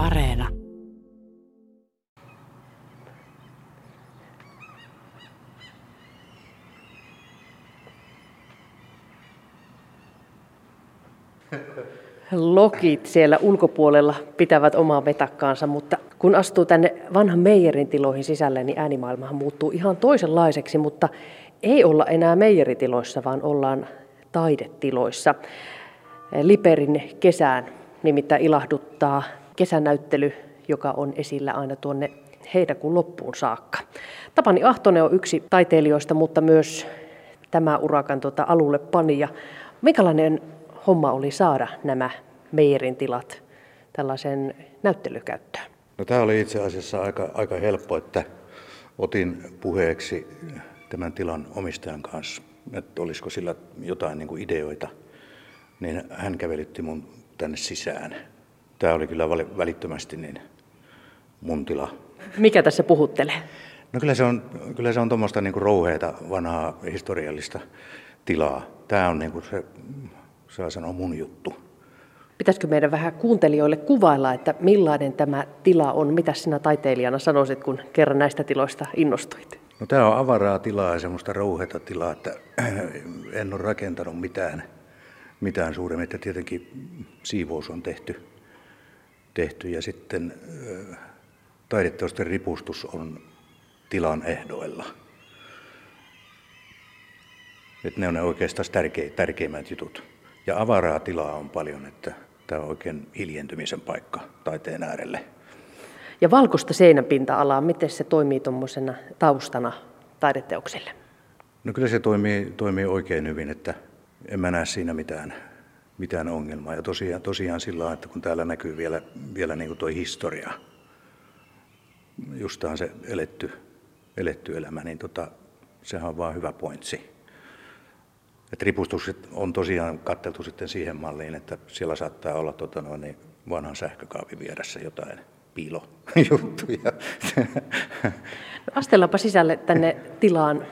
Areena. Lokit siellä ulkopuolella pitävät omaa vetakkaansa, mutta kun astuu tänne vanhan meijerin tiloihin sisälle, niin äänimaailmahan muuttuu ihan toisenlaiseksi, mutta ei olla enää meijeritiloissa, vaan ollaan taidetiloissa. Liperin kesään nimittäin ilahduttaa kesänäyttely, joka on esillä aina tuonne heinäkuun loppuun saakka. Tapani Ahtonen on yksi taiteilijoista, mutta myös tämä urakan tuota alulle panija. Minkälainen homma oli saada nämä meijerin tilat tällaisen näyttelykäyttöön? No, tämä oli itse asiassa aika, aika helppo, että otin puheeksi tämän tilan omistajan kanssa, että olisiko sillä jotain niin kuin ideoita, niin hän kävelytti mun tänne sisään. Tämä oli kyllä välittömästi niin mun tila. Mikä tässä puhuttelee? No kyllä se on, kyllä se on tuommoista niin rouheita vanhaa historiallista tilaa. Tämä on niin kuin se, saa sanoa, mun juttu. Pitäisikö meidän vähän kuuntelijoille kuvailla, että millainen tämä tila on? Mitä sinä taiteilijana sanoisit, kun kerran näistä tiloista innostuit? No tämä on avaraa tilaa ja semmoista rouheta tilaa, että en ole rakentanut mitään, mitään suuremmin. Että tietenkin siivous on tehty, tehty ja sitten taideteosten ripustus on tilan ehdoilla. Että ne on ne oikeastaan tärkein, tärkeimmät jutut. Ja avaraa tilaa on paljon, että tämä on oikein hiljentymisen paikka taiteen äärelle. Ja valkoista seinäpinta-alaa, miten se toimii tuommoisena taustana taideteoksille? No kyllä se toimii, toimii oikein hyvin, että en mä näe siinä mitään, mitään ongelmaa. Ja tosiaan, tosiaan sillä että kun täällä näkyy vielä, vielä niin kuin historia, justaan se eletty, eletty elämä, niin tota, sehän on vaan hyvä pointsi. Et ripustukset on tosiaan katteltu sitten siihen malliin, että siellä saattaa olla tota noin, niin vanhan sähkökaavin vieressä jotain piilojuttuja. No, astellaanpa sisälle tänne tilaan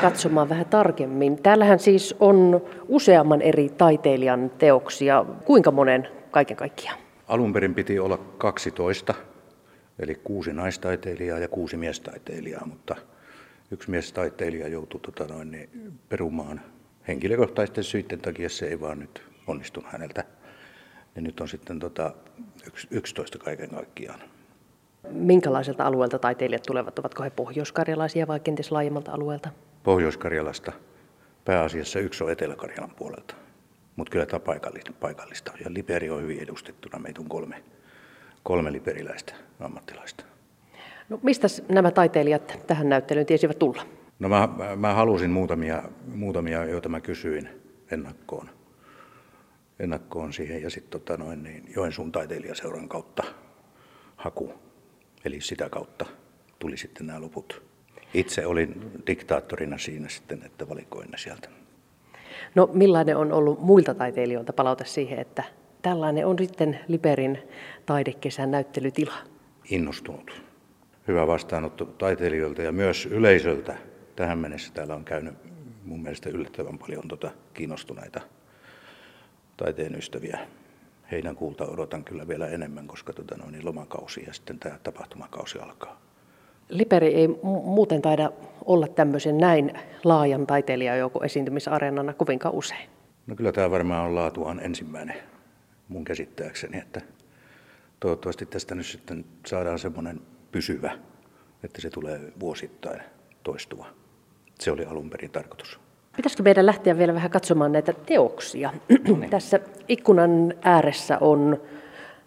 katsomaan vähän tarkemmin. Täällähän siis on useamman eri taiteilijan teoksia. Kuinka monen kaiken kaikkiaan? Alun perin piti olla 12, eli kuusi naistaiteilijaa ja kuusi miestaiteilijaa, mutta yksi miestaiteilija joutui tota noin, niin perumaan henkilökohtaisten syiden takia se ei vaan nyt onnistunut häneltä. Ja nyt on sitten tota 11 kaiken kaikkiaan. Minkälaiselta alueelta taiteilijat tulevat? Ovatko he pohjoiskarjalaisia vai kenties laajemmalta alueelta? Pohjois-Karjalasta. Pääasiassa yksi on Etelä-Karjalan puolelta. Mutta kyllä tämä paikallista, paikallista. Ja Liberi on hyvin edustettuna. Meitä on kolme, kolme liberiläistä ammattilaista. No, mistä nämä taiteilijat tähän näyttelyyn tiesivät tulla? No mä, mä halusin muutamia, muutamia, joita mä kysyin ennakkoon, ennakkoon siihen ja sitten tota noin, niin Joensuun taiteilijaseuran kautta haku. Eli sitä kautta tuli sitten nämä loput. Itse olin diktaattorina siinä sitten, että valikoin ne sieltä. No millainen on ollut muilta taiteilijoilta palaute siihen, että tällainen on sitten Liberin taidekesän näyttelytila? Innostunut. Hyvä vastaanotto taiteilijoilta ja myös yleisöltä tähän mennessä täällä on käynyt mun mielestä yllättävän paljon tota kiinnostuneita taiteen ystäviä. Heidän kuulta odotan kyllä vielä enemmän, koska tota, no, niin lomakausi ja sitten tämä tapahtumakausi alkaa. Liperi ei muuten taida olla tämmöisen näin laajan taiteilijajoukon esiintymisareenana kovinkaan usein. No kyllä tämä varmaan on laatuaan ensimmäinen mun käsittääkseni, että toivottavasti tästä nyt sitten saadaan semmoinen pysyvä, että se tulee vuosittain toistuva. Se oli alun perin tarkoitus. Pitäisikö meidän lähteä vielä vähän katsomaan näitä teoksia? Niin. Tässä ikkunan ääressä on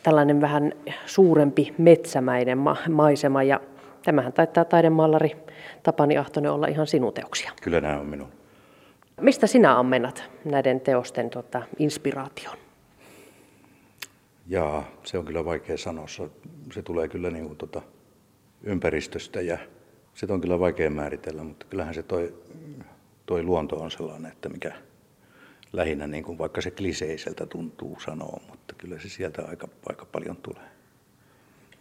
tällainen vähän suurempi metsämäinen ma- maisema ja tämähän taitaa taidemaalari Tapani Ahtonen olla ihan sinun teoksia. Kyllä nämä on minun. Mistä sinä ammennat näiden teosten tota, inspiraation? Jaa, se on kyllä vaikea sanoa. Se, se tulee kyllä niin kuin, tota, ympäristöstä ja sitä on kyllä vaikea määritellä, mutta kyllähän se toi, toi luonto on sellainen, että mikä lähinnä, niin kuin vaikka se kliseiseltä tuntuu sanoa, mutta kyllä se sieltä aika, aika paljon tulee.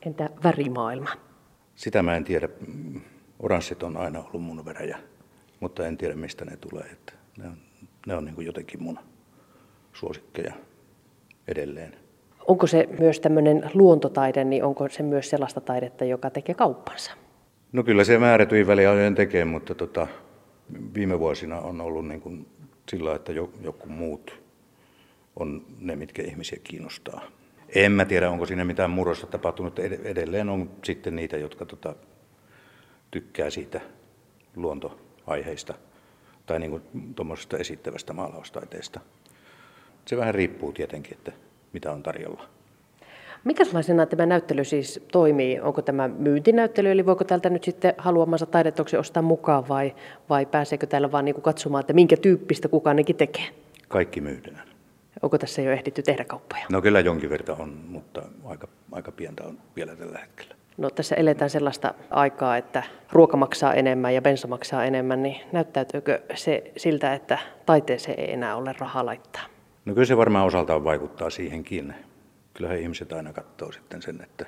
Entä värimaailma? Sitä mä en tiedä. Oranssit on aina ollut mun verejä, mutta en tiedä mistä ne tulee. Että ne on, ne on niin kuin jotenkin mun suosikkeja edelleen. Onko se myös tämmöinen luontotaide, niin onko se myös sellaista taidetta, joka tekee kauppansa? No kyllä se määrätyin väliajojen tekee, mutta tota, viime vuosina on ollut niin kuin sillä, että joku muut on ne, mitkä ihmisiä kiinnostaa. En mä tiedä, onko siinä mitään murrosta tapahtunut. Edelleen on sitten niitä, jotka tota, tykkää siitä luontoaiheista tai niin kuin tuommoisesta esittävästä maalaustaiteesta. Se vähän riippuu tietenkin, että mitä on tarjolla. Mikälaisena tämä näyttely siis toimii? Onko tämä myyntinäyttely, eli voiko täältä nyt sitten haluamansa taidetoksen ostaa mukaan vai, vai pääseekö täällä vaan niin kuin katsomaan, että minkä tyyppistä kukaankin tekee? Kaikki myydään. Onko tässä jo ehditty tehdä kauppoja? No kyllä jonkin verran on, mutta aika, aika pientä on vielä tällä hetkellä. No tässä eletään sellaista aikaa, että ruoka maksaa enemmän ja bensa maksaa enemmän, niin näyttäytyykö se siltä, että taiteeseen ei enää ole rahaa laittaa? No kyllä se varmaan osaltaan vaikuttaa siihenkin. Kyllähän ihmiset aina katsoo sitten sen, että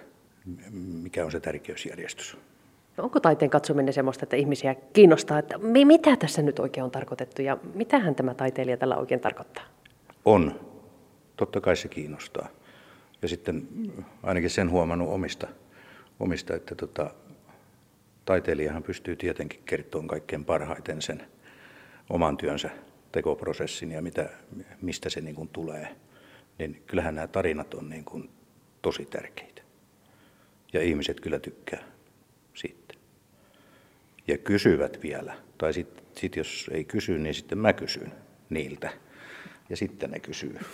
mikä on se tärkeysjärjestys. No onko taiteen katsominen sellaista, että ihmisiä kiinnostaa, että mitä tässä nyt oikein on tarkoitettu ja mitähän tämä taiteilija tällä oikein tarkoittaa? On. Totta kai se kiinnostaa. Ja sitten ainakin sen huomannut omista, omista että tota, taiteilijahan pystyy tietenkin kertomaan kaikkein parhaiten sen oman työnsä tekoprosessin ja mitä, mistä se niin kuin tulee, niin kyllähän nämä tarinat on niin kuin tosi tärkeitä. Ja ihmiset kyllä tykkää siitä. Ja kysyvät vielä. Tai sitten sit jos ei kysy, niin sitten mä kysyn niiltä. Ja sitten ne kysyy.